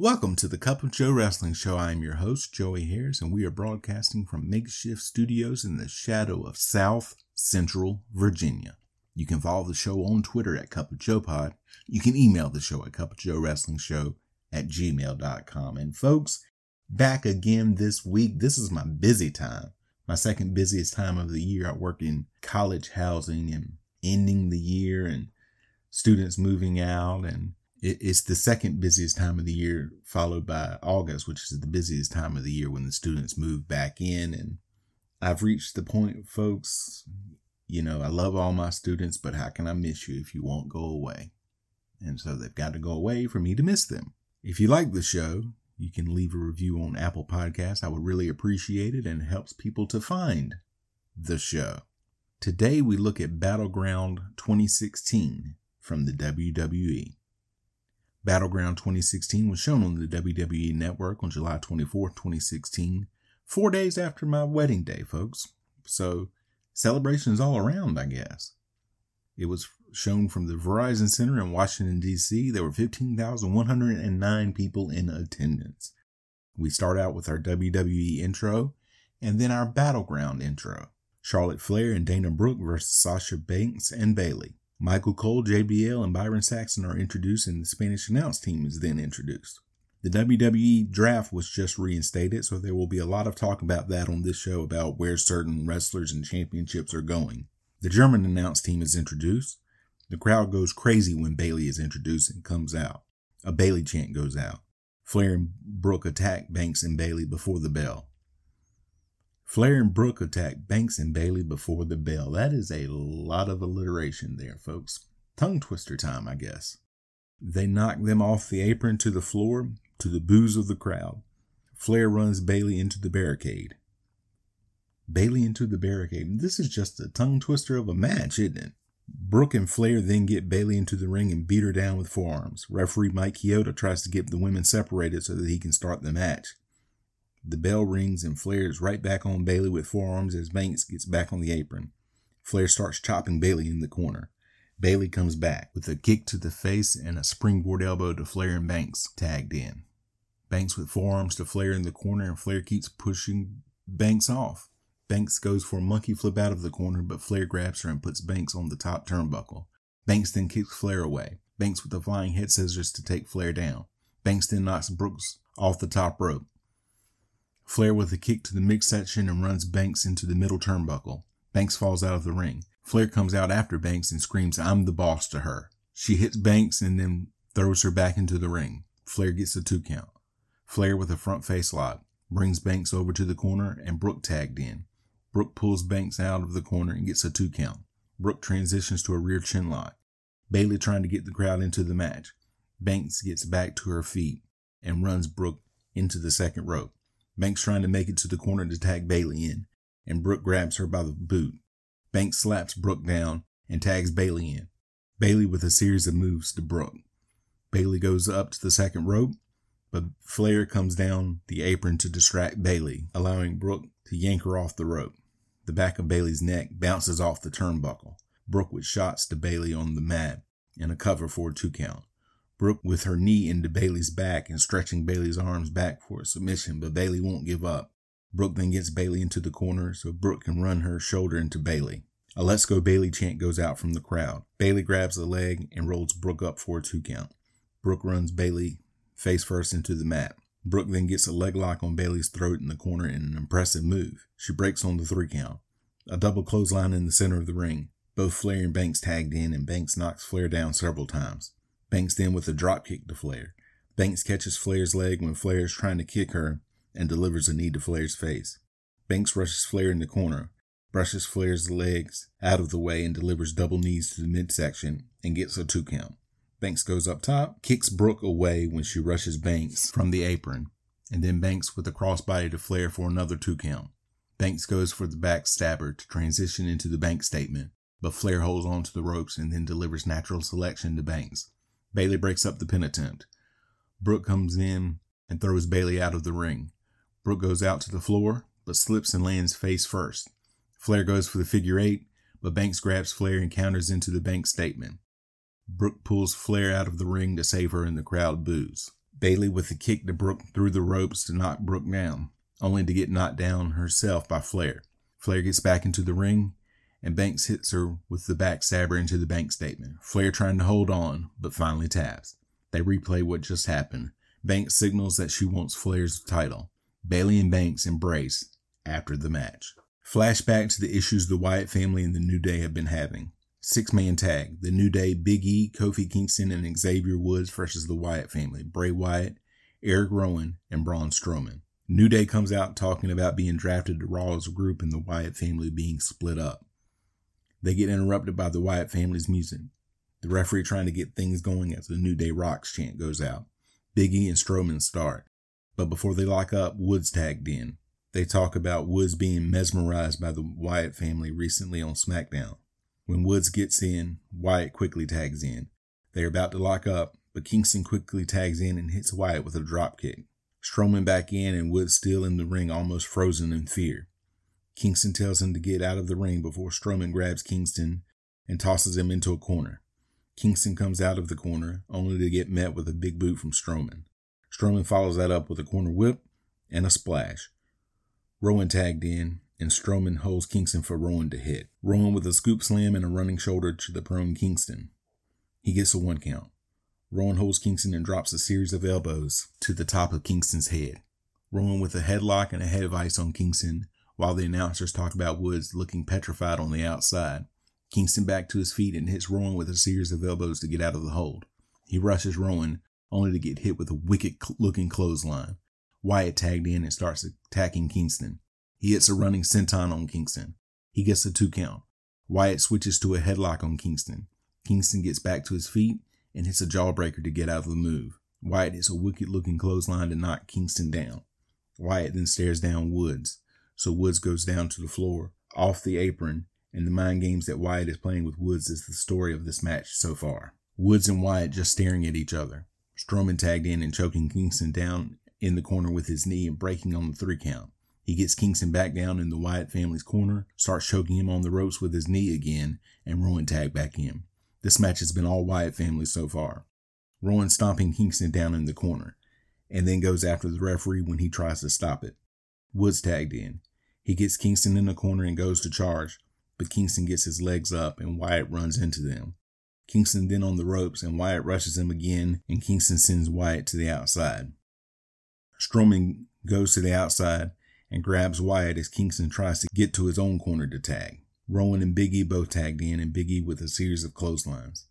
Welcome to the Cup of Joe Wrestling Show. I am your host, Joey Harris, and we are broadcasting from makeshift studios in the shadow of South Central Virginia. You can follow the show on Twitter at Cup of Joe Pod. You can email the show at Cup of Joe Wrestling Show at gmail.com. And folks, back again this week. This is my busy time, my second busiest time of the year. I work in college housing and ending the year and students moving out and it's the second busiest time of the year, followed by August, which is the busiest time of the year when the students move back in. And I've reached the point, folks, you know, I love all my students, but how can I miss you if you won't go away? And so they've got to go away for me to miss them. If you like the show, you can leave a review on Apple Podcasts. I would really appreciate it and it helps people to find the show. Today we look at Battleground 2016 from the WWE. Battleground 2016 was shown on the WWE Network on July 24, 2016, four days after my wedding day, folks. So, celebrations all around, I guess. It was shown from the Verizon Center in Washington, D.C. There were 15,109 people in attendance. We start out with our WWE intro and then our Battleground intro. Charlotte Flair and Dana Brooke versus Sasha Banks and Bayley. Michael Cole, JBL, and Byron Saxton are introduced, and the Spanish announce team is then introduced. The WWE draft was just reinstated, so there will be a lot of talk about that on this show about where certain wrestlers and championships are going. The German announce team is introduced. The crowd goes crazy when Bayley is introduced and comes out. A Bayley chant goes out. Flair and Brooke attack Banks and Bayley before the bell. Flair and Brooke attack Banks and Bayley before the bell. That is a lot of alliteration there, folks. Tongue twister time, I guess. They knock them off the apron to the floor to the boos of the crowd. Flair runs Bayley into the barricade. Bayley into the barricade. This is just a tongue twister of a match, isn't it? Brooke and Flair then get Bayley into the ring and beat her down with forearms. Referee Mike Chioda tries to get the women separated so that he can start the match. The bell rings and Flair is right back on Bayley with forearms as Banks gets back on the apron. Flair starts chopping Bayley in the corner. Bayley comes back with a kick to the face and a springboard elbow to Flair and Banks tagged in. Banks with forearms to Flair in the corner and Flair keeps pushing Banks off. Banks goes for a monkey flip out of the corner, but Flair grabs her and puts Banks on the top turnbuckle. Banks then kicks Flair away. Banks with the flying head scissors to take Flair down. Banks then knocks Brooks off the top rope. Flair with a kick to the midsection and runs Banks into the middle turnbuckle. Banks falls out of the ring. Flair comes out after Banks and screams, I'm the boss to her. She hits Banks and then throws her back into the ring. Flair gets a two count. Flair with a front face lock brings Banks over to the corner and Brooke tagged in. Brooke pulls Banks out of the corner and gets a two count. Brooke transitions to a rear chin lock. Bayley trying to get the crowd into the match. Banks gets back to her feet and runs Brooke into the second rope. Banks trying to make it to the corner to tag Bayley in, and Brooke grabs her by the boot. Banks slaps Brooke down and tags Bayley in. Bayley with a series of moves to Brooke. Bayley goes up to the second rope, but Flair comes down the apron to distract Bayley, allowing Brooke to yank her off the rope. The back of Bayley's neck bounces off the turnbuckle. Brooke with shots to Bayley on the mat and a cover for a two count. Brooke with her knee into Bayley's back and stretching Bayley's arms back for a submission, but Bayley won't give up. Brooke then gets Bayley into the corner so Brooke can run her shoulder into Bayley. A Let's Go Bayley chant goes out from the crowd. Bayley grabs the leg and rolls Brooke up for a two count. Brooke runs Bayley face first into the mat. Brooke then gets a leg lock on Bailey's throat in the corner in an impressive move. She breaks on the three count. A double clothesline in the center of the ring. Both Flair and Banks tagged in, and Banks knocks Flair down several times. Banks then with a drop kick to Flair. Banks catches Flair's leg when Flair is trying to kick her and delivers a knee to Flair's face. Banks rushes Flair in the corner, brushes Flair's legs out of the way and delivers double knees to the midsection and gets a two count. Banks goes up top, kicks Brooke away when she rushes Banks from the apron. and then Banks with a crossbody to Flair for another two count. Banks goes for the backstabber to transition into the bank statement, but Flair holds on to the ropes and then delivers natural selection to Banks. Bayley breaks up the pin attempt. Brooke comes in and throws Bayley out of the ring. Brooke goes out to the floor, but slips and lands face first. Flair goes for the figure eight, but Banks grabs Flair and counters into the bank statement. Brooke pulls Flair out of the ring to save her, and the crowd boos. Bayley with a kick to Brooke through the ropes to knock Brooke down, only to get knocked down herself by Flair. Flair gets back into the ring, and Banks hits her with the backstabber into the bank statement. Flair trying to hold on, but finally taps. They replay what just happened. Banks signals that she wants Flair's title. Bayley and Banks embrace after the match. Flashback to the issues the Wyatt family and the New Day have been having. Six man tag. The New Day, Big E, Kofi Kingston, and Xavier Woods versus the Wyatt family. Bray Wyatt, Eric Rowan, and Braun Strowman. New Day comes out talking about being drafted to Raw as a group and the Wyatt family being split up. They get interrupted by the Wyatt family's music. The referee trying to get things going as the New Day Rocks chant goes out. Biggie and Strowman start. But before they lock up, Woods tagged in. They talk about Woods being mesmerized by the Wyatt family recently on SmackDown. When Woods gets in, Wyatt quickly tags in. They are about to lock up, but Kingston quickly tags in and hits Wyatt with a dropkick. Strowman back in and Woods still in the ring almost frozen in fear. Kingston tells him to get out of the ring before Strowman grabs Kingston and tosses him into a corner. Kingston comes out of the corner only to get met with a big boot from Strowman. Strowman follows that up with a corner whip and a splash. Rowan tagged in, and Strowman holds Kingston for Rowan to hit. Rowan with a scoop slam and a running shoulder to the prone Kingston. He gets a one count. Rowan holds Kingston and drops a series of elbows to the top of Kingston's head. Rowan with a headlock and a head vice on Kingston while the announcers talk about Woods looking petrified on the outside. Kingston back to his feet and hits Rowan with a series of elbows to get out of the hold. He rushes Rowan, only to get hit with a wicked looking clothesline. Wyatt tagged in and starts attacking Kingston. He hits a running senton on Kingston. He gets a two count. Wyatt switches to a headlock on Kingston. Kingston gets back to his feet and hits a jawbreaker to get out of the move. Wyatt hits a wicked looking clothesline to knock Kingston down. Wyatt then stares down Woods so Woods goes down to the floor, off the apron, and the mind games that Wyatt is playing with Woods is the story of this match so far. Woods and Wyatt just staring at each other. Strowman tagged in and choking Kingston down in the corner with his knee and breaking on the three count. He gets Kingston back down in the Wyatt family's corner, starts choking him on the ropes with his knee again, and Rowan tagged back in. This match has been all Wyatt family so far. Rowan stomping Kingston down in the corner, and then goes after the referee when he tries to stop it. Woods tagged in. He gets Kingston in the corner and goes to charge, but Kingston gets his legs up and Wyatt runs into them. Kingston then on the ropes and Wyatt rushes him again and Kingston sends Wyatt to the outside. Strowman goes to the outside and grabs Wyatt as Kingston tries to get to his own corner to tag. Rowan and Biggie both tagged in and Biggie with a series of clotheslines.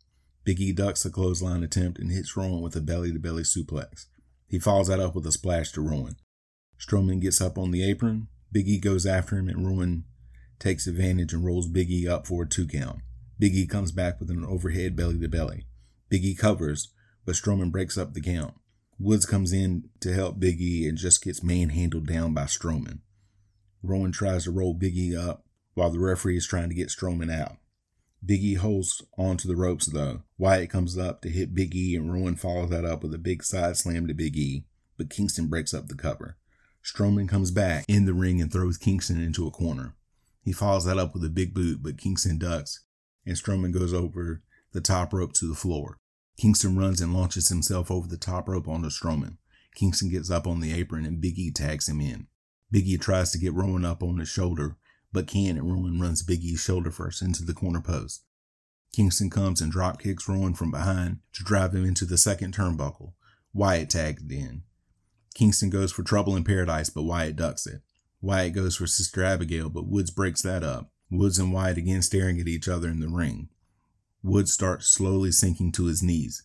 Biggie ducks a clothesline attempt and hits Rowan with a belly to belly suplex. He follows that up with a splash to Rowan. Strowman gets up on the apron, Biggie goes after him and Rowan takes advantage and rolls Biggie up for a two count. Biggie comes back with an overhead belly to belly. Biggie covers, but Strowman breaks up the count. Woods comes in to help Biggie and just gets manhandled down by Strowman. Rowan tries to roll Biggie up while the referee is trying to get Strowman out. Biggie holds onto the ropes though. Wyatt comes up to hit Biggie and Rowan follows that up with a big side slam to Biggie, but Kingston breaks up the cover. Strowman comes back in the ring and throws Kingston into a corner. He follows that up with a big boot, but Kingston ducks, and Strowman goes over the top rope to the floor. Kingston runs and launches himself over the top rope onto Strowman. Kingston gets up on the apron and Big E tags him in. Big E tries to get Rowan up on his shoulder, but can't, and Rowan runs Big E's shoulder first into the corner post. Kingston comes and drop kicks Rowan from behind to drive him into the second turnbuckle. Wyatt tagged in. Kingston goes for Trouble in Paradise, but Wyatt ducks it. Wyatt goes for Sister Abigail, but Woods breaks that up. Woods and Wyatt again staring at each other in the ring. Woods starts slowly sinking to his knees.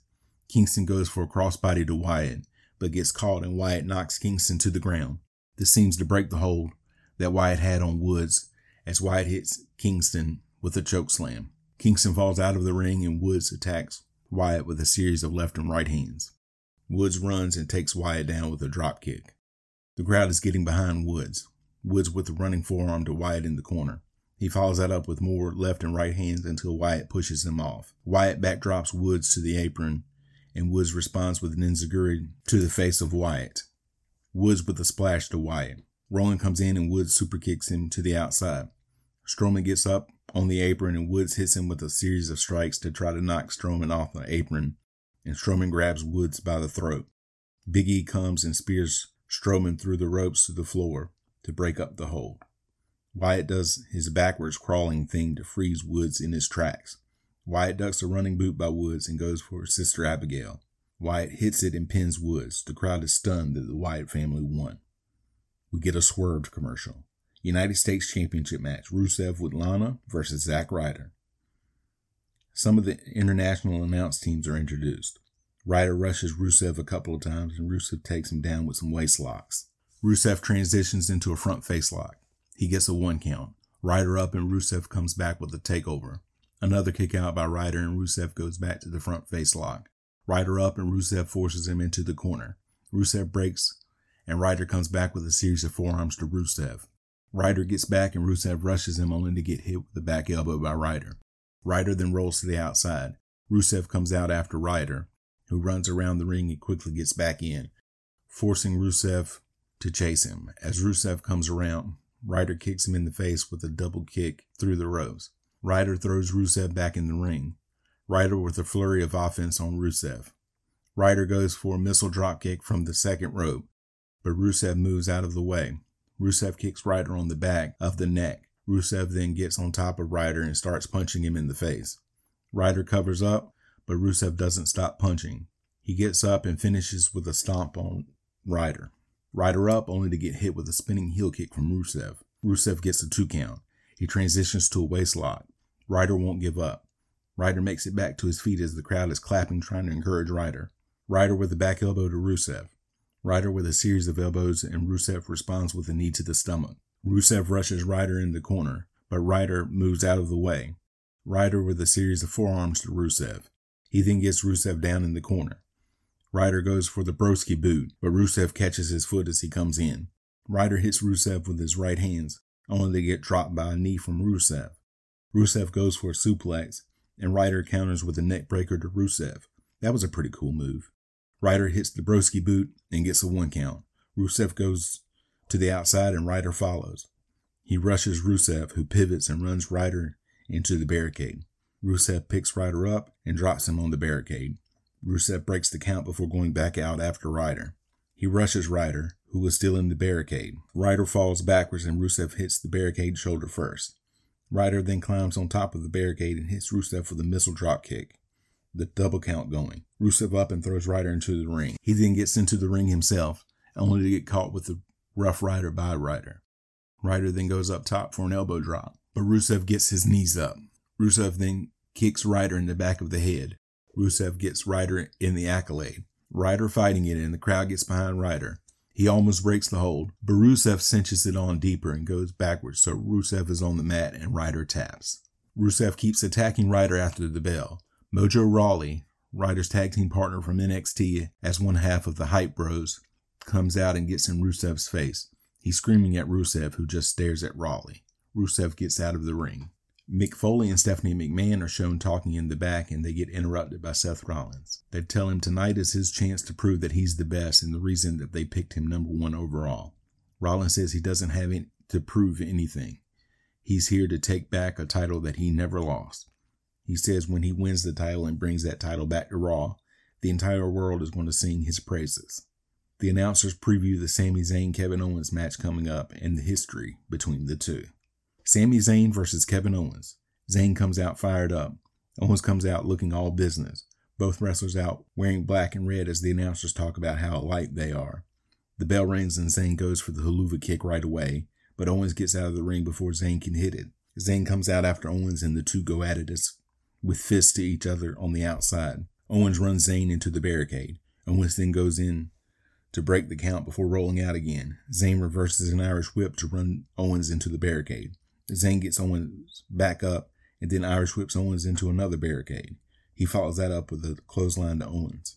Kingston goes for a crossbody to Wyatt, but gets caught and Wyatt knocks Kingston to the ground. This seems to break the hold that Wyatt had on Woods as Wyatt hits Kingston with a choke slam. Kingston falls out of the ring and Woods attacks Wyatt with a series of left and right hands. Woods runs and takes Wyatt down with a drop kick. The crowd is getting behind Woods. Woods with a running forearm to Wyatt in the corner. He follows that up with more left and right hands until Wyatt pushes him off. Wyatt backdrops Woods to the apron, and Woods responds with an enziguri to the face of Wyatt. Woods with a splash to Wyatt. Rowan comes in and Woods super kicks him to the outside. Strowman gets up on the apron and Woods hits him with a series of strikes to try to knock Strowman off the apron, and Strowman grabs Woods by the throat. Big E comes and spears Strowman through the ropes to the floor to break up the hold. Wyatt does his backwards crawling thing to freeze Woods in his tracks. Wyatt ducks a running boot by Woods and goes for Sister Abigail. Wyatt hits it and pins Woods. The crowd is stunned that the Wyatt family won. We get a swerved commercial. United States Championship match Rusev with Lana versus Zack Ryder. Some of the international announce teams are introduced. Ryder rushes Rusev a couple of times and Rusev takes him down with some waist locks. Rusev transitions into a front face lock. He gets a one count. Ryder up and Rusev comes back with a takeover. Another kick out by Ryder and Rusev goes back to the front face lock. Ryder up and Rusev forces him into the corner. Rusev breaks and Ryder comes back with a series of forearms to Rusev. Ryder gets back and Rusev rushes him only to get hit with the back elbow by Ryder. Ryder then rolls to the outside. Rusev comes out after Ryder, who runs around the ring and quickly gets back in, forcing Rusev to chase him. As Rusev comes around, Ryder kicks him in the face with a double kick through the ropes. Ryder throws Rusev back in the ring. Ryder with a flurry of offense on Rusev. Ryder goes for a missile dropkick from the second rope, but Rusev moves out of the way. Rusev kicks Ryder on the back of the neck. Rusev then gets on top of Ryder and starts punching him in the face. Ryder covers up, but Rusev doesn't stop punching. He gets up and finishes with a stomp on Ryder. Ryder up only to get hit with a spinning heel kick from Rusev. Rusev gets a two count. He transitions to a waist lock. Ryder won't give up. Ryder makes it back to his feet as the crowd is clapping, trying to encourage Ryder. Ryder with a back elbow to Rusev. Ryder with a series of elbows, and Rusev responds with a knee to the stomach. Rusev rushes Ryder in the corner, but Ryder moves out of the way. Ryder with a series of forearms to Rusev. He then gets Rusev down in the corner. Ryder goes for the broski boot, but Rusev catches his foot as he comes in. Ryder hits Rusev with his right hands, only to get dropped by a knee from Rusev. Rusev goes for a suplex, and Ryder counters with a neck breaker to Rusev. That was a pretty cool move. Ryder hits the broski boot and gets a one count. Rusev goes to the outside and Ryder follows. He rushes Rusev, who pivots and runs Ryder into the barricade. Rusev picks Ryder up and drops him on the barricade. Rusev breaks the count before going back out after Ryder. He rushes Ryder, who was still in the barricade. Ryder falls backwards and Rusev hits the barricade shoulder first. Ryder then climbs on top of the barricade and hits Rusev with a missile drop kick. The double count going. Rusev up and throws Ryder into the ring. He then gets into the ring himself, only to get caught with the Rough Ryder by Ryder. Ryder then goes up top for an elbow drop, but Rusev gets his knees up. Rusev then kicks Ryder in the back of the head. Rusev gets Ryder in the accolade. Ryder fighting it, and the crowd gets behind Ryder. He almost breaks the hold, but Rusev cinches it on deeper and goes backwards, so Rusev is on the mat and Ryder taps. Rusev keeps attacking Ryder after the bell. Mojo Rawley, Ryder's tag team partner from NXT as one half of the Hype Bros, comes out and gets in Rusev's face. He's screaming at Rusev, who just stares at Rawley. Rusev gets out of the ring. Mick Foley and Stephanie McMahon are shown talking in the back and they get interrupted by Seth Rollins. They tell him tonight is his chance to prove that he's the best and the reason that they picked him number one overall. Rollins says he doesn't have any, to prove anything. He's here to take back a title that he never lost. He says when he wins the title and brings that title back to Raw, the entire world is going to sing his praises. The announcers preview the Sami Zayn Kevin Owens match coming up and the history between the two. Sami Zayn versus Kevin Owens. Zayn comes out fired up. Owens comes out looking all business. Both wrestlers out wearing black and red as the announcers talk about how alike they are. The bell rings and Zayn goes for the Helluva kick right away, but Owens gets out of the ring before Zayn can hit it. Zayn comes out after Owens and the two go at it as, with fists to each other on the outside. Owens runs Zayn into the barricade. Owens then goes in to break the count before rolling out again. Zayn reverses an Irish whip to run Owens into the barricade. Zayn gets Owens back up and then Irish whips Owens into another barricade. He follows that up with a clothesline to Owens.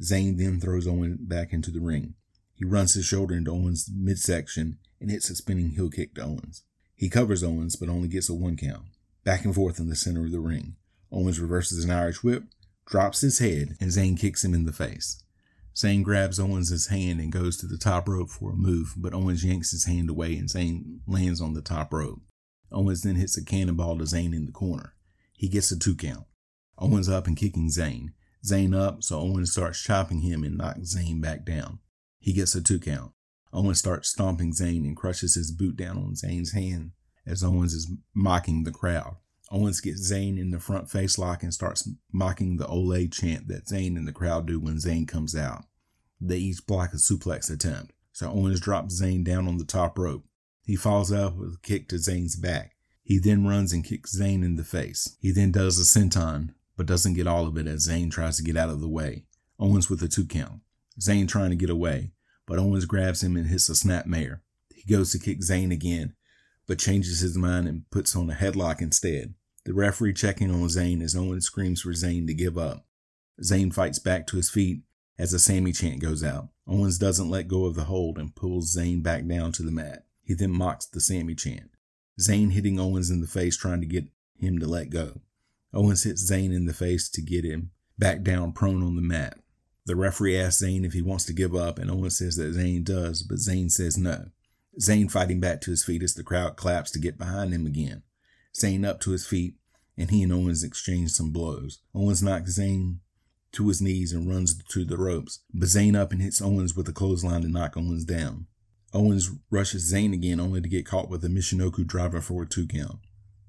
Zayn then throws Owens back into the ring. He runs his shoulder into Owens' midsection and hits a spinning heel kick to Owens. He covers Owens, but only gets a one count. Back and forth in the center of the ring. Owens reverses an Irish whip, drops his head, and Zayn kicks him in the face. Zayn grabs Owens' hand and goes to the top rope for a move, but Owens yanks his hand away and Zayn lands on the top rope. Owens then hits a cannonball to Zayn in the corner. He gets a two count. Owens up and kicking Zayn. Zayn up, so Owens starts chopping him and knocks Zayn back down. He gets a two count. Owens starts stomping Zayn and crushes his boot down on Zayn's hand as Owens is mocking the crowd. Owens gets Zayn in the front face lock and starts mocking the Ole chant that Zayn and the crowd do when Zayn comes out. They each block a suplex attempt, so Owens drops Zayn down on the top rope. He falls out with a kick to Zayn's back. He then runs and kicks Zayn in the face. He then does a senton, but doesn't get all of it as Zayn tries to get out of the way. Owens with a two count. Zayn trying to get away, but Owens grabs him and hits a snapmare. He goes to kick Zayn again, but changes his mind and puts on a headlock instead. The referee checking on Zayn as Owens screams for Zayn to give up. Zayn fights back to his feet as a Sami chant goes out. Owens doesn't let go of the hold and pulls Zayn back down to the mat. He then mocks the Sami chant. Zayn hitting Owens in the face trying to get him to let go. Owens hits Zayn in the face to get him back down prone on the mat. The referee asks Zayn if he wants to give up, and Owens says that Zayn does, but Zayn says no. Zayn fighting back to his feet as the crowd claps to get behind him again. Zayn up to his feet, and he and Owens exchange some blows. Owens knocks Zayn to his knees and runs to the ropes, but Zayn up and hits Owens with a clothesline to knock Owens down. Owens rushes Zayn again only to get caught with a Michinoku driver for a two count.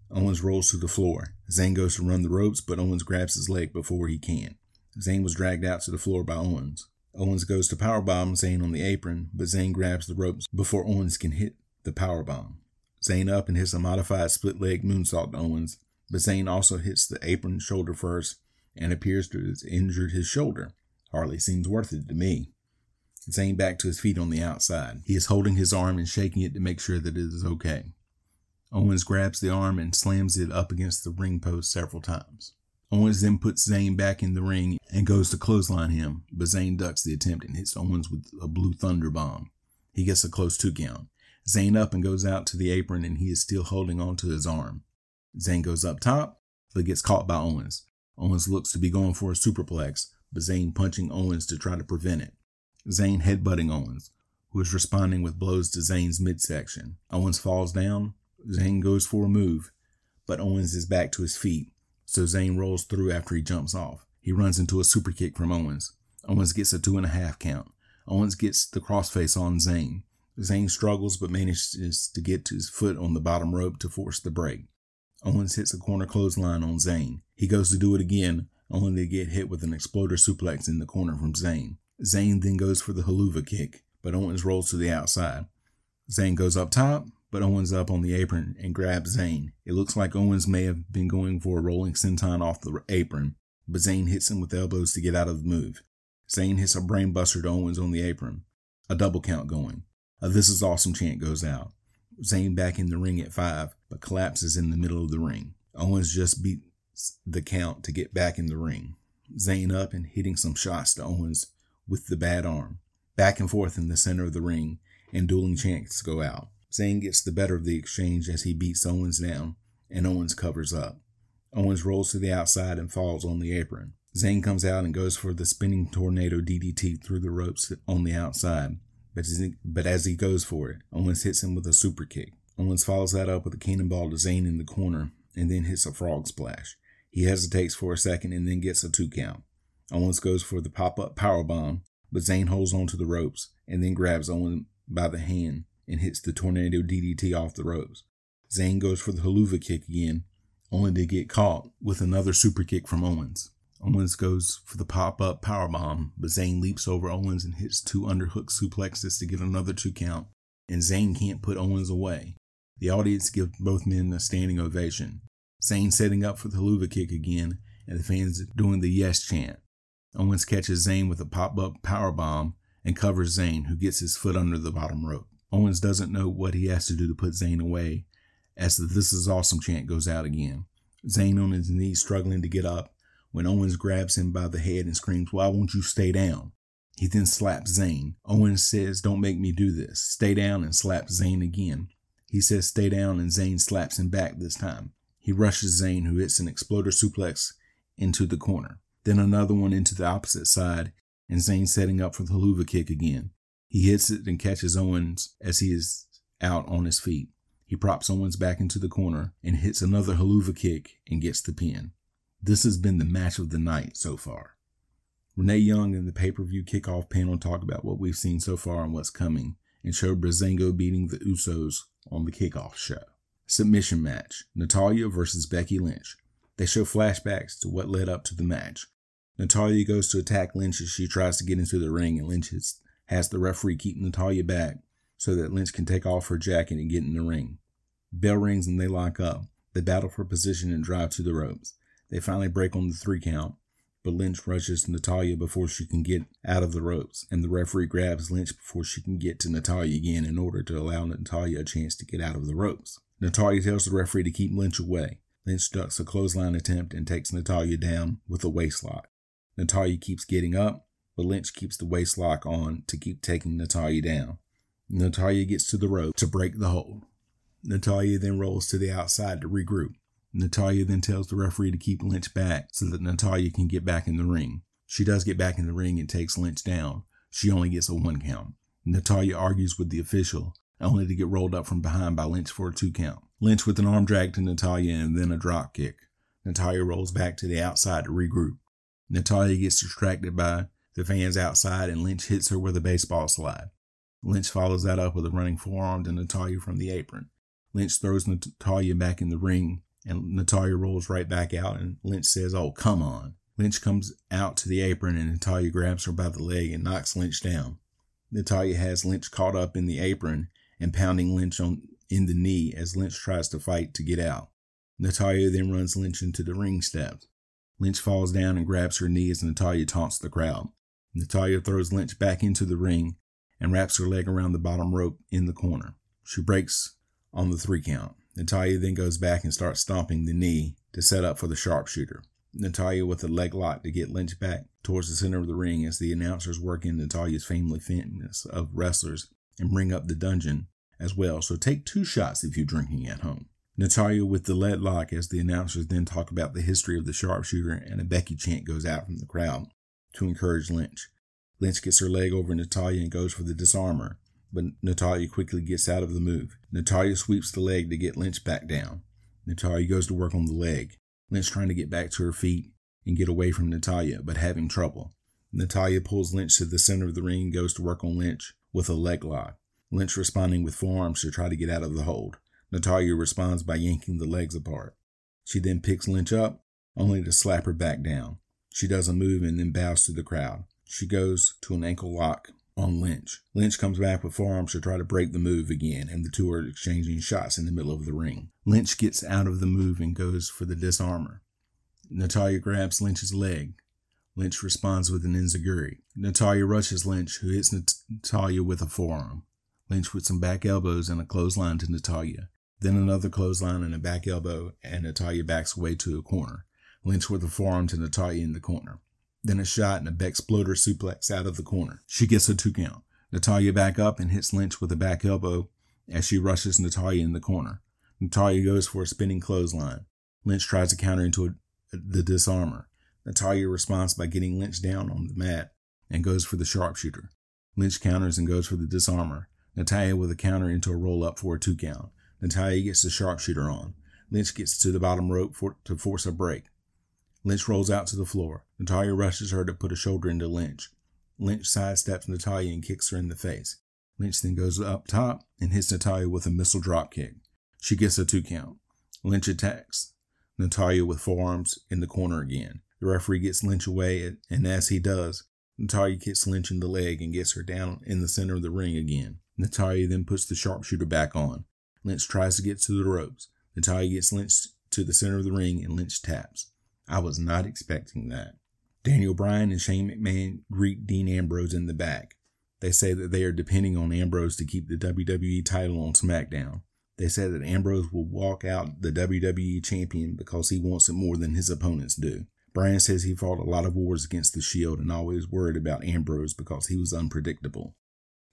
Owens rolls to the floor. Zayn goes to run the ropes, but Owens grabs his leg before he can. Zayn was dragged out to the floor by Owens. Owens goes to powerbomb Zayn on the apron, but Zayn grabs the ropes before Owens can hit the powerbomb. Zayn up and hits a modified split leg moonsault to Owens, but Zayn also hits the apron shoulder first and appears to have injured his shoulder. Hardly seems worth it to me. Zayn back to his feet on the outside. He is holding his arm and shaking it to make sure that it is okay. Owens grabs the arm and slams it up against the ring post several times. Owens then puts Zayn back in the ring and goes to clothesline him, but Zayn ducks the attempt and hits Owens with a blue thunder bomb. He gets a close two count. Zayn up and goes out to the apron and he is still holding onto his arm. Zayn goes up top, but gets caught by Owens. Owens looks to be going for a superplex, but Zayn punching Owens to try to prevent it. Zayn headbutting Owens, who is responding with blows to Zayn's midsection. Owens falls down. Zayn goes for a move, but Owens is back to his feet so Zayn rolls through after he jumps off. He runs into a superkick from Owens. Owens gets a two and a half count. Owens gets the crossface on Zayn. Zayn struggles but manages to get his foot on the bottom rope to force the break. Owens hits a corner clothesline on Zayn. He goes to do it again, only to get hit with an exploder suplex in the corner from Zayn. Zayn then goes for the Helluva kick, but Owens rolls to the outside. Zayn goes up top, but Owens up on the apron and grabs Zayn. It looks like Owens may have been going for a rolling senton off the apron, but Zayn hits him with elbows to get out of the move. Zayn hits a brainbuster to Owens on the apron. A double count going. A This Is Awesome chant goes out. Zayn back in the ring at five, but collapses in the middle of the ring. Owens just beats the count to get back in the ring. Zayn up and hitting some shots to Owens with the bad arm. Back and forth in the center of the ring, and dueling chants go out. Zayn gets the better of the exchange as he beats Owens down, and Owens covers up. Owens rolls to the outside and falls on the apron. Zayn comes out and goes for the spinning tornado DDT through the ropes on the outside, but as he, but as he goes for it, Owens hits him with a super kick. Owens follows that up with a cannonball to Zayn in the corner and then hits a frog splash. He hesitates for a second and then gets a two count. Owens goes for the pop up power bomb, but Zayn holds on to the ropes and then grabs Owens by the hand and hits the tornado DDT off the ropes. Zayn goes for the Helluva kick again, only to get caught with another super kick from Owens. Owens goes for the pop up power bomb, but Zayn leaps over Owens and hits two underhook suplexes to get another two count, and Zayn can't put Owens away. The audience gives both men a standing ovation. Zayn setting up for the Helluva kick again, and the fans doing the yes chant. Owens catches Zayn with a pop up power bomb and covers Zayn, who gets his foot under the bottom rope. Owens doesn't know what he has to do to put Zayn away as the This Is Awesome chant goes out again. Zayn on his knees struggling to get up when Owens grabs him by the head and screams, Why won't you stay down? He then slaps Zayn. Owens says, Don't make me do this. Stay down and slaps Zayn again. He says, Stay down, and Zayn slaps him back this time. He rushes Zayn, who hits an exploder suplex into the corner. Then another one into the opposite side, and Zayn setting up for the Helluva kick again. He hits it and catches Owens as he is out on his feet. He props Owens back into the corner and hits another Helluva kick and gets the pin. This has been the match of the night so far. Renee Young and the pay per view kickoff panel talk about what we've seen so far and what's coming, and show Breezango beating the Usos on the kickoff show. Submission match Natalya versus Becky Lynch. They show flashbacks to what led up to the match. Natalya goes to attack Lynch as she tries to get into the ring, and Lynch has the referee keep Natalya back so that Lynch can take off her jacket and get in the ring. Bell rings and they lock up. They battle for position and drive to the ropes. They finally break on the three count, but Lynch rushes Natalya before she can get out of the ropes, and the referee grabs Lynch before she can get to Natalya again in order to allow Natalya a chance to get out of the ropes. Natalya tells the referee to keep Lynch away. Lynch ducks a clothesline attempt and takes Natalya down with a waistlock. Natalya keeps getting up, but Lynch keeps the waistlock on to keep taking Natalya down. Natalya gets to the rope to break the hold. Natalya then rolls to the outside to regroup. Natalya then tells the referee to keep Lynch back so that Natalya can get back in the ring. She does get back in the ring and takes Lynch down. She only gets a one count. Natalya argues with the official, only to get rolled up from behind by Lynch for a two count. Lynch with an arm drag to Natalya and then a drop kick. Natalya rolls back to the outside to regroup. Natalya gets distracted by the fans outside and Lynch hits her with a baseball slide. Lynch follows that up with a running forearm to Natalya from the apron. Lynch throws Natalya back in the ring and Natalya rolls right back out and Lynch says, Oh, come on. Lynch comes out to the apron and Natalya grabs her by the leg and knocks Lynch down. Natalya has Lynch caught up in the apron and pounding Lynch on in the knee as Lynch tries to fight to get out. Natalya then runs Lynch into the ring steps. Lynch falls down and grabs her knee as Natalya taunts the crowd. Natalya throws Lynch back into the ring and wraps her leg around the bottom rope in the corner. She breaks on the three count. Natalya then goes back and starts stomping the knee to set up for the sharpshooter. Natalya with a leg lock to get Lynch back towards the center of the ring as the announcers work in Natalya's family fitness of wrestlers and bring up the dungeon as well. So take two shots if you're drinking at home. Natalya with the leg lock as the announcers then talk about the history of the sharpshooter and a Becky chant goes out from the crowd to encourage Lynch. Lynch gets her leg over Natalya and goes for the disarmer but Natalya quickly gets out of the move. Natalya sweeps the leg to get Lynch back down. Natalya goes to work on the leg. Lynch trying to get back to her feet and get away from Natalya, but having trouble. Natalya pulls Lynch to the center of the ring goes to work on Lynch with a leg lock. Lynch responding with forearms to try to get out of the hold. Natalya responds by yanking the legs apart. She then picks Lynch up, only to slap her back down. She doesn't move and then bows to the crowd. She goes to an ankle lock on Lynch. Lynch comes back with forearms to try to break the move again, and the two are exchanging shots in the middle of the ring. Lynch gets out of the move and goes for the disarmer. Natalya grabs Lynch's leg. Lynch responds with an enziguri. Natalya rushes Lynch, who hits Natalya with a forearm. Lynch with some back elbows and a clothesline to Natalya. Then another clothesline and a back elbow, and Natalya backs away to a corner. Lynch with a forearm to Natalya in the corner. Then a shot and a Bexploder suplex out of the corner. She gets a two count. Natalya back up and hits Lynch with a back elbow as she rushes Natalya in the corner. Natalya goes for a spinning clothesline. Lynch tries to counter into a, the disarmer. Natalya responds by getting Lynch down on the mat and goes for the sharpshooter. Lynch counters and goes for the disarmer. Natalya with a counter into a roll up for a two count. Natalya gets the sharpshooter on. Lynch gets to the bottom rope for, to force a break. Lynch rolls out to the floor. Natalya rushes her to put a shoulder into Lynch. Lynch sidesteps Natalya and kicks her in the face. Lynch then goes up top and hits Natalya with a missile drop kick. She gets a two count. Lynch attacks Natalya with forearms in the corner again. The referee gets Lynch away, and as he does, Natalya kicks Lynch in the leg and gets her down in the center of the ring again. Natalya then puts the sharpshooter back on. Lynch tries to get to the ropes. Natalya gets Lynch to the center of the ring and Lynch taps. I was not expecting that. Daniel Bryan and Shane McMahon greet Dean Ambrose in the back. They say that they are depending on Ambrose to keep the WWE title on SmackDown. They said that Ambrose will walk out the WWE champion because he wants it more than his opponents do. Bryan says he fought a lot of wars against the Shield and always worried about Ambrose because he was unpredictable.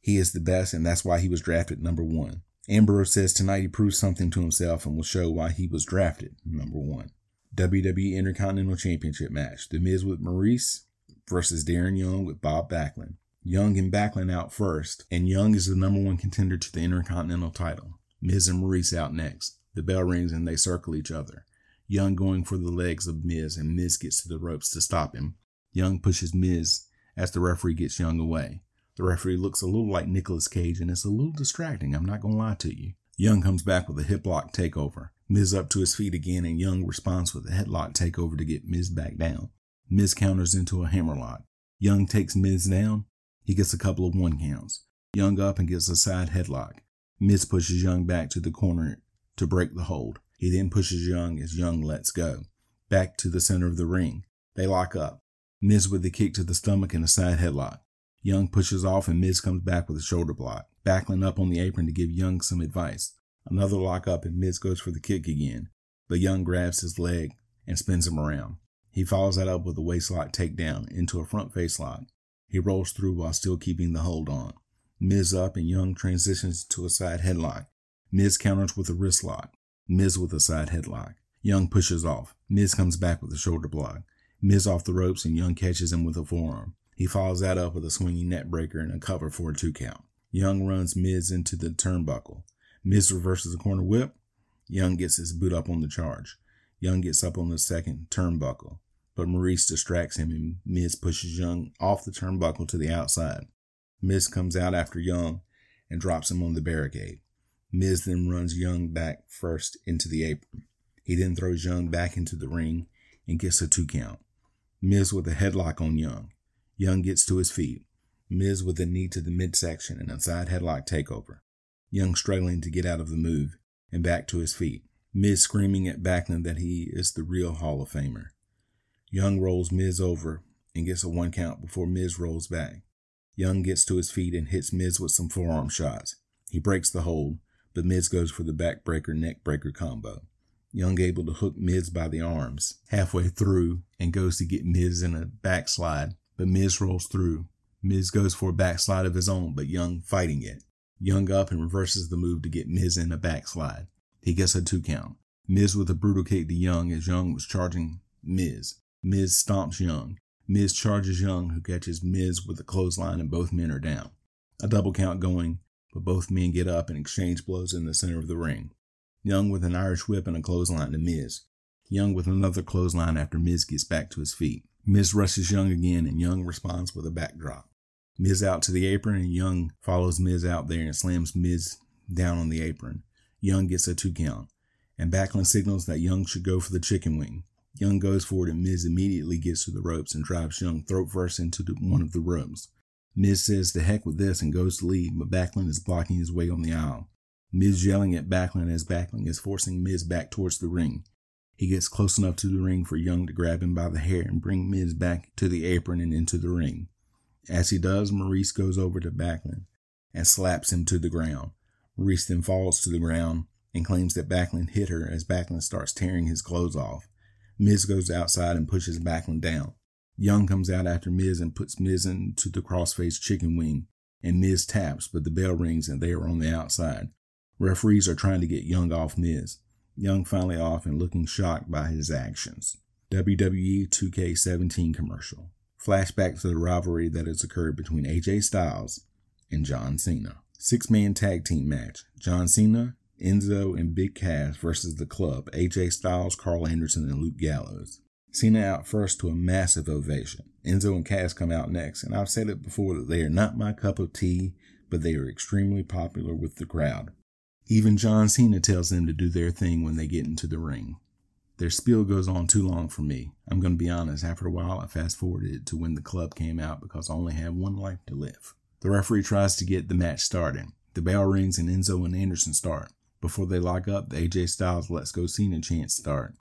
He is the best, and that's why he was drafted number one. Ambrose says tonight he proved something to himself and will show why he was drafted number one. WWE Intercontinental Championship match The Miz with Maryse versus Darren Young with Bob Backlund. Young and Backlund out first, and Young is the number one contender to the Intercontinental title. Miz and Maryse out next. The bell rings and they circle each other. Young going for the legs of Miz, and Miz gets to the ropes to stop him. Young pushes Miz as the referee gets Young away. The referee looks a little like Nicolas Cage, and it's a little distracting, I'm not going to lie to you. Young comes back with a hip lock takeover. Miz up to his feet again, and Young responds with a headlock takeover to get Miz back down. Miz counters into a hammerlock. Young takes Miz down. He gets a couple of one counts. Young up and gets a side headlock. Miz pushes Young back to the corner to break the hold. He then pushes Young as Young lets go. Back to the center of the ring. They lock up. Miz with the kick to the stomach and a side headlock. Young pushes off and Miz comes back with a shoulder block. Backlund up on the apron to give Young some advice. Another lock up and Miz goes for the kick again. But Young grabs his leg and spins him around. He follows that up with a waistlock takedown into a front face lock. He rolls through while still keeping the hold on. Miz up and Young transitions to a side headlock. Miz counters with a wrist lock. Miz with a side headlock. Young pushes off. Miz comes back with a shoulder block. Miz off the ropes and Young catches him with a forearm. He follows that up with a swinging neck breaker and a cover for a two count. Young runs Miz into the turnbuckle. Miz reverses a corner whip. Young gets his boot up on the charge. Young gets up on the second turnbuckle, but Maryse distracts him and Miz pushes Young off the turnbuckle to the outside. Miz comes out after Young and drops him on the barricade. Miz then runs Young back first into the apron. He then throws Young back into the ring and gets a two count. Miz with a headlock on Young. Young gets to his feet. Miz with a knee to the midsection and a side headlock takeover. Young struggling to get out of the move and back to his feet. Miz screaming at Backlund that he is the real Hall of Famer. Young rolls Miz over and gets a one count before Miz rolls back. Young gets to his feet and hits Miz with some forearm shots. He breaks the hold, but Miz goes for the backbreaker neckbreaker combo. Young able to hook Miz by the arms halfway through and goes to get Miz in a backslide, but Miz rolls through. Miz goes for a backslide of his own, but Young fighting it. Young up and reverses the move to get Miz in a backslide. He gets a two count. Miz with a brutal kick to Young as Young was charging Miz. Miz stomps Young. Miz charges Young, who catches Miz with a clothesline, and both men are down. A double count going, but both men get up and exchange blows in the center of the ring. Young with an Irish whip and a clothesline to Miz. Young with another clothesline after Miz gets back to his feet. Miz rushes Young again and Young responds with a backdrop. Miz out to the apron and Young follows Miz out there and slams Miz down on the apron. Young gets a two count, and Backlund signals that Young should go for the chicken wing. Young goes for it and Miz immediately gets to the ropes and drives Young throat first into the, one of the ropes. Miz says to heck with this and goes to leave, but Backlund is blocking his way on the aisle. Miz yelling at Backlund as Backlund is forcing Miz back towards the ring. He gets close enough to the ring for Young to grab him by the hair and bring Miz back to the apron and into the ring. As he does, Maryse goes over to Backlund and slaps him to the ground. Maryse then falls to the ground and claims that Backlund hit her as Backlund starts tearing his clothes off. Miz goes outside and pushes Backlund down. Young comes out after Miz and puts Miz into the crossface chicken wing, and Miz taps, but the bell rings and they are on the outside. Referees are trying to get Young off Miz. Young finally off and looking shocked by his actions. WWE 2K17 commercial. Flashback to the rivalry that has occurred between AJ Styles and John Cena. Six man tag team match. John Cena, Enzo, and Big Cass versus the club, AJ Styles, Karl Anderson, and Luke Gallows. Cena out first to a massive ovation. Enzo and Cass come out next, and I've said it before that they are not my cup of tea, but they are extremely popular with the crowd. Even John Cena tells them to do their thing when they get into the ring. Their spiel goes on too long for me. I'm going to be honest, after a while I fast forwarded to when the club came out because I only have one life to live. The referee tries to get the match started. The bell rings and Enzo and Anderson start. Before they lock up, the AJ Styles Let's Go Cena chant start.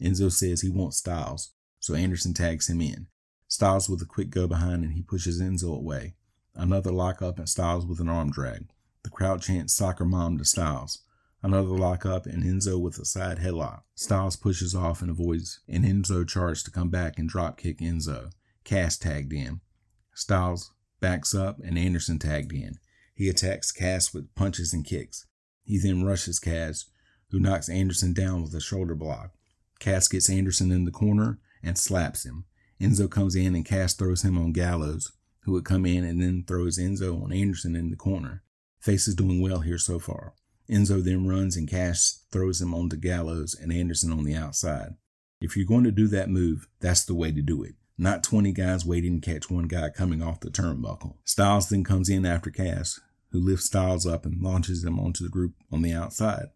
Enzo says he wants Styles, so Anderson tags him in. Styles with a quick go behind and he pushes Enzo away. Another lockup and Styles with an arm drag. The crowd chants soccer mom to Styles. Another lock up and Enzo with a side headlock. Styles pushes off and avoids an Enzo charges to come back and drop kick Enzo. Cass tagged in. Styles backs up and Anderson tagged in. He attacks Cass with punches and kicks. He then rushes Cass, who knocks Anderson down with a shoulder block. Cass gets Anderson in the corner and slaps him. Enzo comes in and Cass throws him on Gallows, who would come in and then throws Enzo on Anderson in the corner. Face is doing well here so far. Enzo then runs and Cass throws him onto Gallows and Anderson on the outside. If you're going to do that move, that's the way to do it. Not 20 guys waiting to catch one guy coming off the turnbuckle. Styles then comes in after Cass, who lifts Styles up and launches him onto the group on the outside.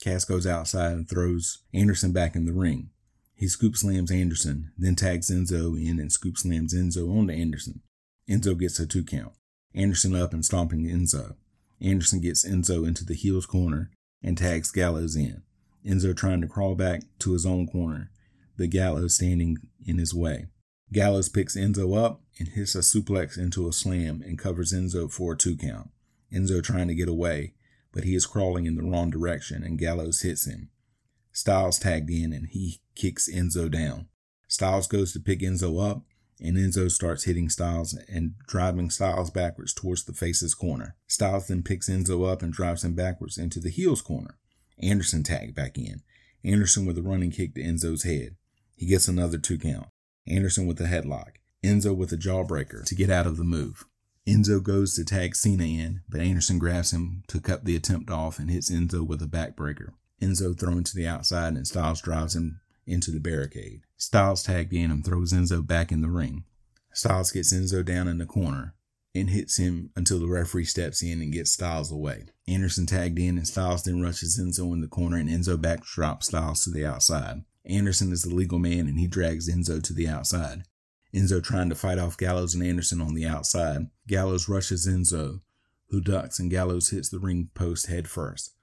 Cass goes outside and throws Anderson back in the ring. He scoop slams Anderson, then tags Enzo in and scoop slams Enzo onto Anderson. Enzo gets a two count. Anderson up and stomping Enzo. Anderson gets Enzo into the heels corner and tags Gallows in. Enzo trying to crawl back to his own corner, but Gallows standing in his way. Gallows picks Enzo up and hits a suplex into a slam and covers Enzo for a two count. Enzo trying to get away, but he is crawling in the wrong direction and Gallows hits him. Styles tagged in and he kicks Enzo down. Styles goes to pick Enzo up and Enzo starts hitting Styles and driving Styles backwards towards the face's corner. Styles then picks Enzo up and drives him backwards into the heels corner. Anderson tagged back in. Anderson with a running kick to Enzo's head. He gets another two count. Anderson with a headlock. Enzo with a jawbreaker to get out of the move. Enzo goes to tag Cena in, but Anderson grabs him to cut the attempt off and hits Enzo with a backbreaker. Enzo thrown to the outside and Styles drives him into the barricade. Styles tagged in and throws Enzo back in the ring. Styles gets Enzo down in the corner and hits him until the referee steps in and gets Styles away. Anderson tagged in and Styles then rushes Enzo in the corner and Enzo backdrops Styles to the outside. Anderson is the legal man and he drags Enzo to the outside. Enzo trying to fight off Gallows and Anderson on the outside. Gallows rushes Enzo, who ducks and Gallows hits the ring post head first.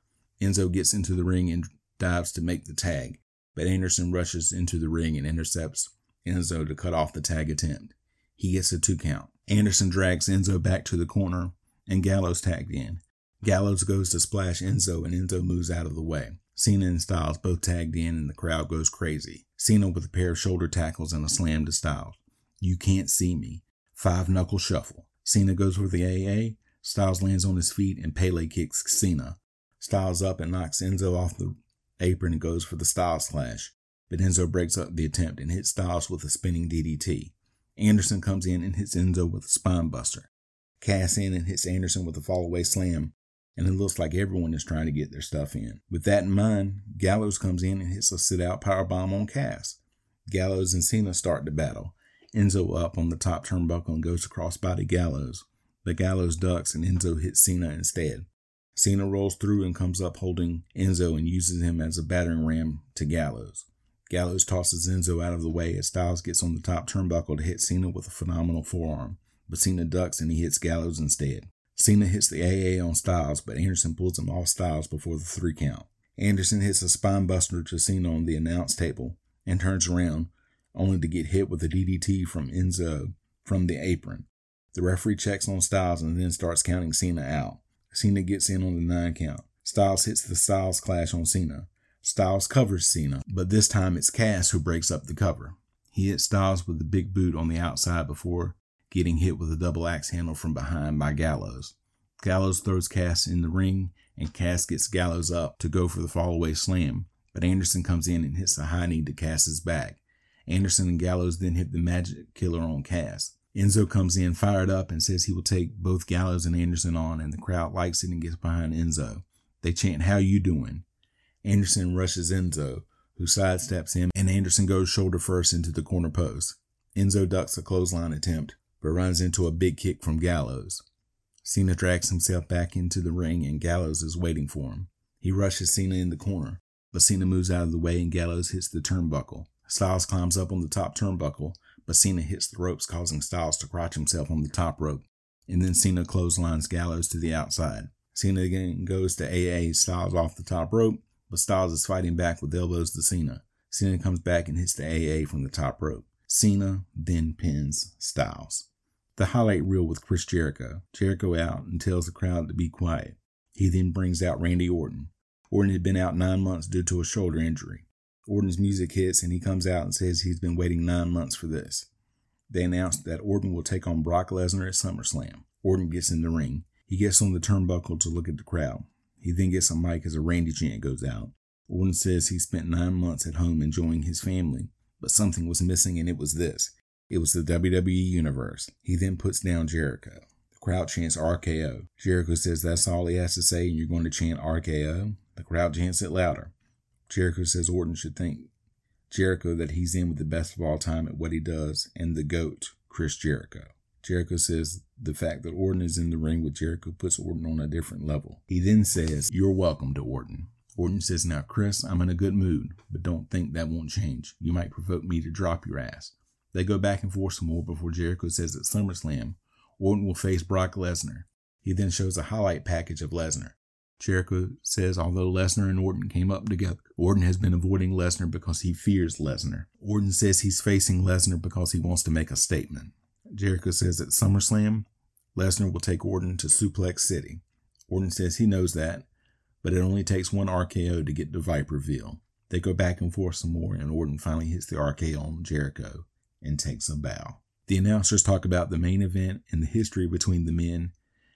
Enzo gets into the ring and dives to make the tag but Anderson rushes into the ring and intercepts Enzo to cut off the tag attempt. He gets a two count. Anderson drags Enzo back to the corner and Gallows tagged in. Gallows goes to splash Enzo and Enzo moves out of the way. Cena and Styles both tagged in and the crowd goes crazy. Cena with a pair of shoulder tackles and a slam to Styles. You can't see me. Five knuckle shuffle. Cena goes for the AA. Styles lands on his feet and Pele kicks Cena. Styles up and knocks Enzo off the apron goes for the Styles Clash, but Enzo breaks up the attempt and hits Styles with a spinning DDT. Anderson comes in and hits Enzo with a spinebuster. Cass in and hits Anderson with a fallaway slam, and it looks like everyone is trying to get their stuff in. With that in mind, Gallows comes in and hits a sit out powerbomb on Cass. Gallows and Cena start the battle. Enzo up on the top turnbuckle and goes to crossbody Gallows, but Gallows ducks and Enzo hits Cena instead. Cena rolls through and comes up holding Enzo and uses him as a battering ram to Gallows. Gallows tosses Enzo out of the way as Styles gets on the top turnbuckle to hit Cena with a phenomenal forearm, but Cena ducks and he hits Gallows instead. Cena hits the AA on Styles, but Anderson pulls him off Styles before the three count. Anderson hits a spine buster to Cena on the announce table and turns around, only to get hit with a DDT from Enzo from the apron. The referee checks on Styles and then starts counting Cena out. Cena gets in on the nine count. Styles hits the Styles clash on Cena. Styles covers Cena, but this time it's Cass who breaks up the cover. He hits Styles with the big boot on the outside before getting hit with a double axe handle from behind by Gallows. Gallows throws Cass in the ring, and Cass gets Gallows up to go for the fallaway slam, but Anderson comes in and hits a high knee to Cass's back. Anderson and Gallows then hit the magic killer on Cass. Enzo comes in fired up and says he will take both Gallows and Anderson on, and the crowd likes it and gets behind Enzo. They chant, How you doing? Anderson rushes Enzo, who sidesteps him, and Anderson goes shoulder first into the corner post. Enzo ducks a clothesline attempt, but runs into a big kick from Gallows. Cena drags himself back into the ring, and Gallows is waiting for him. He rushes Cena in the corner, but Cena moves out of the way, and Gallows hits the turnbuckle. Styles climbs up on the top turnbuckle, but Cena hits the ropes, causing Styles to crotch himself on the top rope. And then Cena clotheslines Gallows to the outside. Cena again goes to AA Styles off the top rope, but Styles is fighting back with elbows to Cena. Cena comes back and hits the AA from the top rope. Cena then pins Styles. The highlight reel with Chris Jericho. Jericho out and tells the crowd to be quiet. He then brings out Randy Orton. Orton had been out nine months due to a shoulder injury. Orton's music hits and he comes out and says he's been waiting nine months for this. They announced that Orton will take on Brock Lesnar at SummerSlam. Orton gets in the ring. He gets on the turnbuckle to look at the crowd. He then gets a mic as a Randy chant goes out. Orton says he spent nine months at home enjoying his family, but something was missing and it was this. It was the WWE Universe. He then puts down Jericho. The crowd chants RKO. Jericho says that's all he has to say and you're going to chant RKO. The crowd chants it louder. Jericho says Orton should think Jericho that he's in with the best of all time at what he does and the GOAT, Chris Jericho. Jericho says the fact that Orton is in the ring with Jericho puts Orton on a different level. He then says, You're welcome to Orton. Orton says, Now, Chris, I'm in a good mood, but don't think that won't change. You might provoke me to drop your ass. They go back and forth some more before Jericho says at SummerSlam, Orton will face Brock Lesnar. He then shows a highlight package of Lesnar. Jericho says although Lesnar and Orton came up together, Orton has been avoiding Lesnar because he fears Lesnar. Orton says he's facing Lesnar because he wants to make a statement. Jericho says at SummerSlam, Lesnar will take Orton to Suplex City. Orton says he knows that, but it only takes one RKO to get to Viperville. They go back and forth some more, and Orton finally hits the RKO on Jericho and takes a bow. The announcers talk about the main event and the history between the men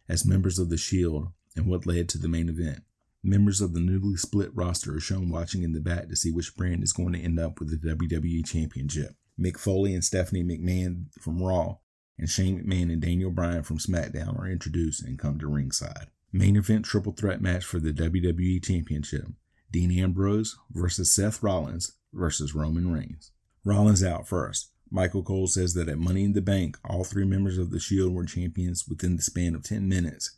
as members of the Shield and what led to the main event. Members of the newly split roster are shown watching in the back to see which brand is going to end up with the WWE Championship. Mick Foley and Stephanie McMahon from Raw and Shane McMahon and Daniel Bryan from SmackDown are introduced and come to ringside. Main event triple threat match for the WWE Championship Dean Ambrose versus Seth Rollins versus Roman Reigns. Rollins out first. Michael Cole says that at Money in the Bank, all three members of the Shield were champions within the span of 10 minutes.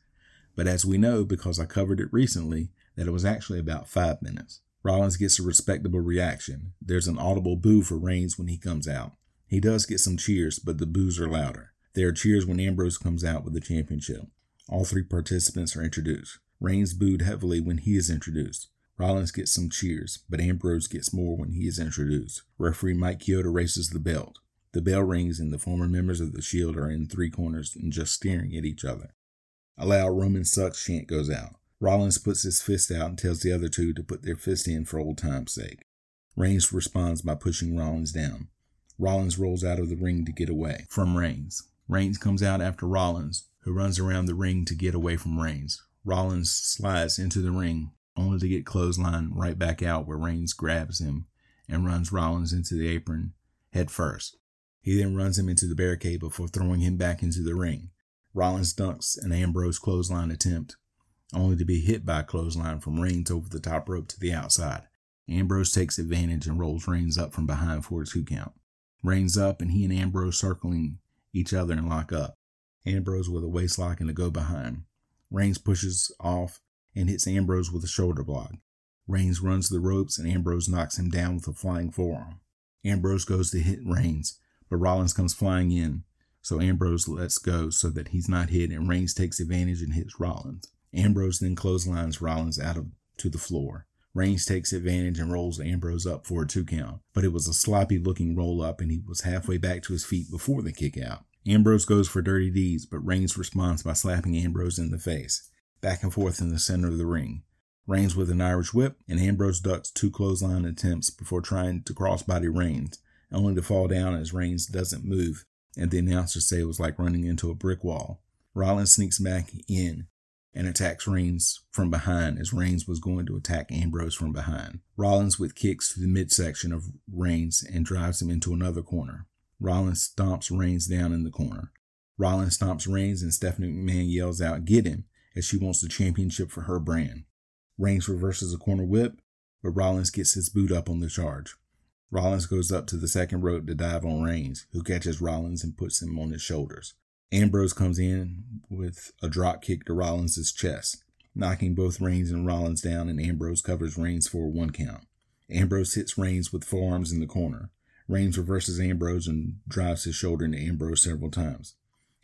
But as we know, because I covered it recently, that it was actually about 5 minutes. Rollins gets a respectable reaction. There's an audible boo for Reigns when he comes out. He does get some cheers, but the boos are louder. There are cheers when Ambrose comes out with the championship. All three participants are introduced. Reigns booed heavily when he is introduced. Rollins gets some cheers, but Ambrose gets more when he is introduced. Referee Mike Chioda races the belt. The bell rings and the former members of the Shield are in three corners and just staring at each other. A loud Roman sucks chant goes out. Rollins puts his fist out and tells the other two to put their fist in for old time's sake. Reigns responds by pushing Rollins down. Rollins rolls out of the ring to get away from Reigns. Reigns comes out after Rollins, who runs around the ring to get away from Reigns. Rollins slides into the ring, only to get clotheslined right back out where Reigns grabs him and runs Rollins into the apron head first. He then runs him into the barricade before throwing him back into the ring. Rollins dunks an Ambrose clothesline attempt, only to be hit by a clothesline from Reigns over the top rope to the outside. Ambrose takes advantage and rolls Reigns up from behind for a two count. Reigns up, and he and Ambrose circling each other and lock up. Ambrose with a waist lock and a go behind. Reigns pushes off and hits Ambrose with a shoulder block. Reigns runs the ropes and Ambrose knocks him down with a flying forearm. Ambrose goes to hit Reigns, but Rollins comes flying in, so Ambrose lets go so that he's not hit and Reigns takes advantage and hits Rollins. Ambrose then clotheslines Rollins out of to the floor. Reigns takes advantage and rolls Ambrose up for a two count, but it was a sloppy looking roll up and he was halfway back to his feet before the kick out. Ambrose goes for dirty deeds, but Reigns responds by slapping Ambrose in the face, back and forth in the center of the ring. Reigns with an Irish whip, and Ambrose ducks two clothesline attempts before trying to crossbody Reigns, only to fall down as Reigns doesn't move, and the announcers say it was like running into a brick wall. Rollins sneaks back in, and attacks Reigns from behind as Reigns was going to attack Ambrose from behind. Rollins with kicks to the midsection of Reigns and drives him into another corner. Rollins stomps Reigns down in the corner. Rollins stomps Reigns and Stephanie McMahon yells out, Get him, as she wants the championship for her brand. Reigns reverses a corner whip, but Rollins gets his boot up on the charge. Rollins goes up to the second rope to dive on Reigns, who catches Rollins and puts him on his shoulders. Ambrose comes in with a drop kick to Rollins' chest, knocking both Reigns and Rollins down, and Ambrose covers Reigns for a one count. Ambrose hits Reigns with forearms in the corner. Reigns reverses Ambrose and drives his shoulder into Ambrose several times.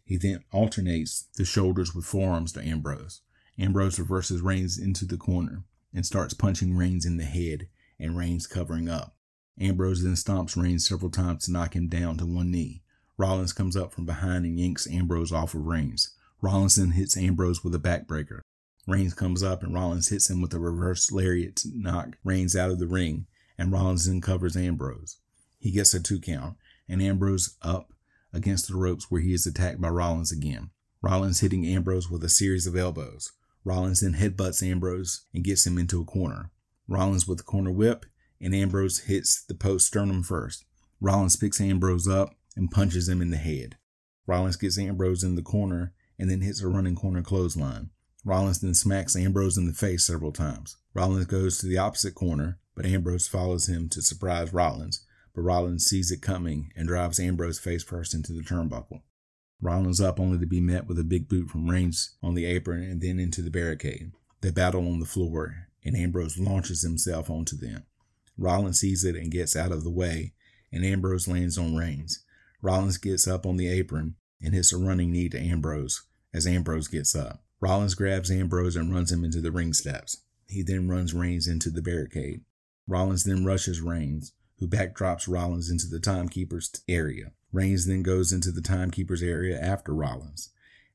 He then alternates the shoulders with forearms to Ambrose. Ambrose reverses Reigns into the corner and starts punching Reigns in the head, and Reigns covering up. Ambrose then stomps Reigns several times to knock him down to one knee. Rollins comes up from behind and yanks Ambrose off of Reigns. Rollins then hits Ambrose with a backbreaker. Reigns comes up and Rollins hits him with a reverse lariat to knock Reigns out of the ring, and Rollins then covers Ambrose. He gets a two count, and Ambrose up against the ropes where he is attacked by Rollins again. Rollins hitting Ambrose with a series of elbows. Rollins then headbutts Ambrose and gets him into a corner. Rollins with the corner whip, and Ambrose hits the post sternum first. Rollins picks Ambrose up and punches him in the head. Rollins gets Ambrose in the corner and then hits a running corner clothesline. Rollins then smacks Ambrose in the face several times. Rollins goes to the opposite corner, but Ambrose follows him to surprise Rollins, but Rollins sees it coming and drives Ambrose face first into the turnbuckle. Rollins up only to be met with a big boot from Reigns on the apron and then into the barricade. They battle on the floor, and Ambrose launches himself onto them. Rollins sees it and gets out of the way, and Ambrose lands on Reigns. Rollins gets up on the apron and hits a running knee to Ambrose as Ambrose gets up. Rollins grabs Ambrose and runs him into the ring steps. He then runs Reigns into the barricade. Rollins then rushes Reigns, who backdrops Rollins into the timekeeper's area. Reigns then goes into the timekeeper's area after Rollins.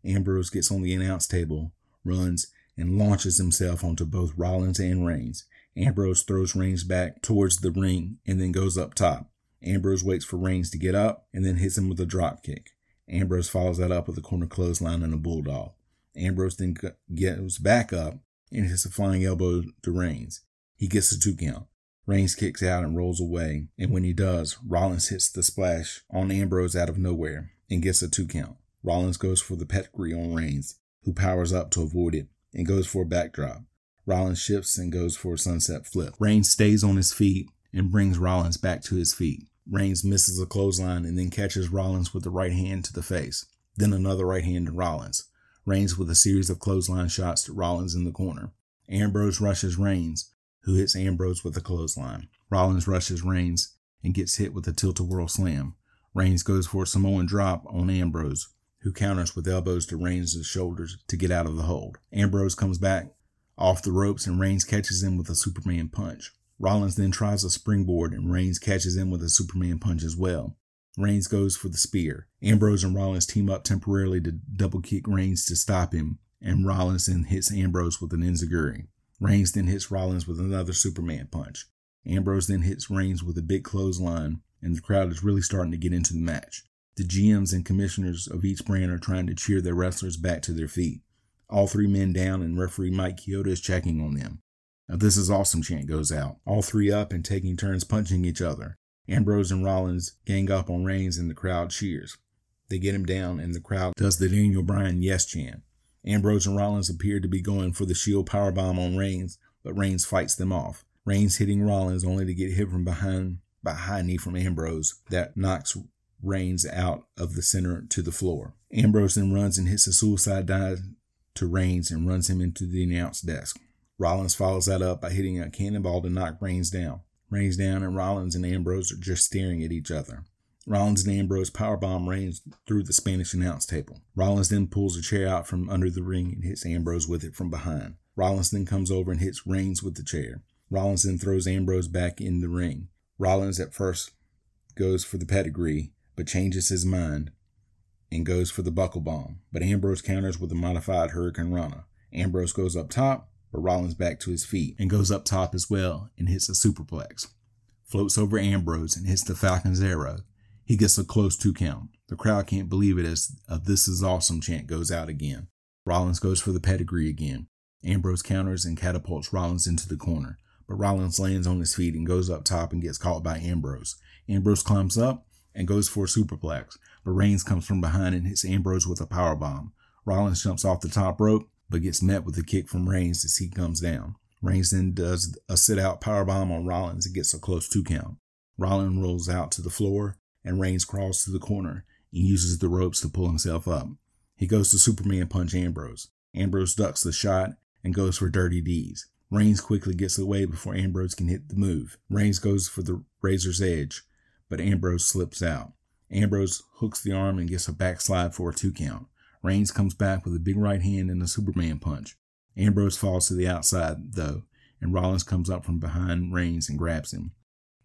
Ambrose gets on the announce table, runs, and launches himself onto both Rollins and Reigns. Ambrose throws Reigns back towards the ring and then goes up top. Ambrose waits for Reigns to get up and then hits him with a drop kick. Ambrose follows that up with a corner clothesline and a bulldog. Ambrose then gets back up and hits a flying elbow to Reigns. He gets a two count. Reigns kicks out and rolls away, and when he does, Rollins hits the splash on Ambrose out of nowhere and gets a two count. Rollins goes for the pedigree on Reigns, who powers up to avoid it and goes for a backdrop. Rollins shifts and goes for a sunset flip. Reigns stays on his feet and brings Rollins back to his feet. Reigns misses a clothesline and then catches Rollins with the right hand to the face, then another right hand to Rollins. Reigns with a series of clothesline shots to Rollins in the corner. Ambrose rushes Reigns, who hits Ambrose with a clothesline. Rollins rushes Reigns and gets hit with a tilt-a-whirl slam. Reigns goes for a Samoan drop on Ambrose, who counters with elbows to Reigns' shoulders to get out of the hold. Ambrose comes back off the ropes and Reigns catches him with a Superman punch. Rollins then tries a springboard and Reigns catches him with a Superman punch as well. Reigns goes for the spear. Ambrose and Rollins team up temporarily to double kick Reigns to stop him, and Rollins then hits Ambrose with an enziguri. Reigns then hits Rollins with another Superman punch. Ambrose then hits Reigns with a big clothesline, and the crowd is really starting to get into the match. The GMs and commissioners of each brand are trying to cheer their wrestlers back to their feet. All three men down, and referee Mike Chioda is checking on them. Now, this is awesome chant goes out. All three up and taking turns punching each other. Ambrose and Rollins gang up on Reigns, and the crowd cheers. They get him down, and the crowd does the Daniel Bryan yes chant. Ambrose and Rollins appear to be going for the Shield powerbomb on Reigns, but Reigns fights them off. Reigns hitting Rollins only to get hit from behind by a high knee from Ambrose that knocks Reigns out of the center to the floor. Ambrose then runs and hits a suicide dive to Reigns and runs him into the announce desk. Rollins follows that up by hitting a cannonball to knock Reigns down. Reigns down and Rollins and Ambrose are just staring at each other. Rollins and Ambrose powerbomb Reigns through the Spanish announce table. Rollins then pulls a chair out from under the ring and hits Ambrose with it from behind. Rollins then comes over and hits Reigns with the chair. Rollins then throws Ambrose back in the ring. Rollins at first goes for the pedigree, but changes his mind and goes for the buckle bomb. But Ambrose counters with a modified Hurricane Rana. Ambrose goes up top, but Rollins back to his feet and goes up top as well and hits a superplex. Floats over Ambrose and hits the Falcon's arrow. He gets a close two count. The crowd can't believe it as a This Is Awesome chant goes out again. Rollins goes for the pedigree again. Ambrose counters and catapults Rollins into the corner, but Rollins lands on his feet and goes up top and gets caught by Ambrose. Ambrose climbs up and goes for a superplex, but Reigns comes from behind and hits Ambrose with a power bomb. Rollins jumps off the top rope, but gets met with a kick from Reigns as he comes down. Reigns then does a sit out power bomb on Rollins and gets a close two count. Rollins rolls out to the floor and Reigns crawls to the corner and uses the ropes to pull himself up. He goes to Superman punch Ambrose. Ambrose ducks the shot and goes for Dirty Deeds. Reigns quickly gets away before Ambrose can hit the move. Reigns goes for the razor's edge, but Ambrose slips out. Ambrose hooks the arm and gets a backslide for a two count. Reigns comes back with a big right hand and a Superman punch. Ambrose falls to the outside, though, and Rollins comes up from behind Reigns and grabs him.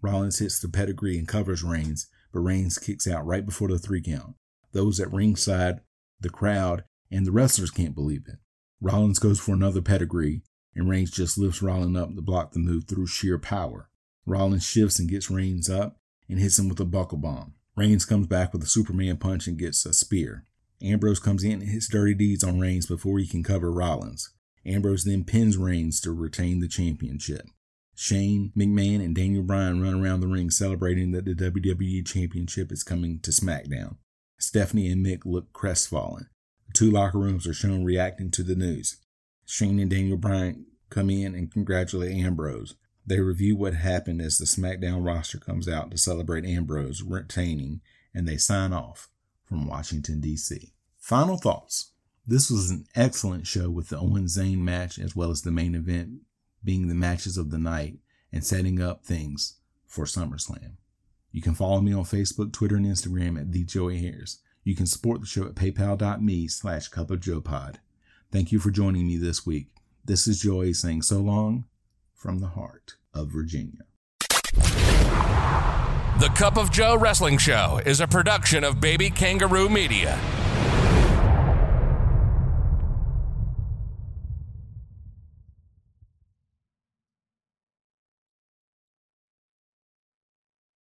Rollins hits the pedigree and covers Reigns, but Reigns kicks out right before the three count. Those at ringside, the crowd, and the wrestlers can't believe it. Rollins goes for another pedigree, and Reigns just lifts Rollins up to block the move through sheer power. Rollins shifts and gets Reigns up and hits him with a buckle bomb. Reigns comes back with a Superman punch and gets a spear. Ambrose comes in and hits dirty deeds on Reigns before he can cover Rollins. Ambrose then pins Reigns to retain the championship. Shane McMahon and Daniel Bryan run around the ring celebrating that the WWE Championship is coming to SmackDown. Stephanie and Mick look crestfallen. The two locker rooms are shown reacting to the news. Shane and Daniel Bryan come in and congratulate Ambrose. They review what happened as the SmackDown roster comes out to celebrate Ambrose retaining, and they sign off from Washington, D.C. Final thoughts. This was an excellent show with the Owens Zayn match as well as the main event being the matches of the night and setting up things for SummerSlam. You can follow me on Facebook, Twitter, and Instagram at The Joey Hairs. You can support the show at paypal.me slash cup of Joe pod. Thank you for joining me this week. This is Joey saying so long from the heart of Virginia. The Cup of Joe Wrestling Show is a production of Baby Kangaroo Media.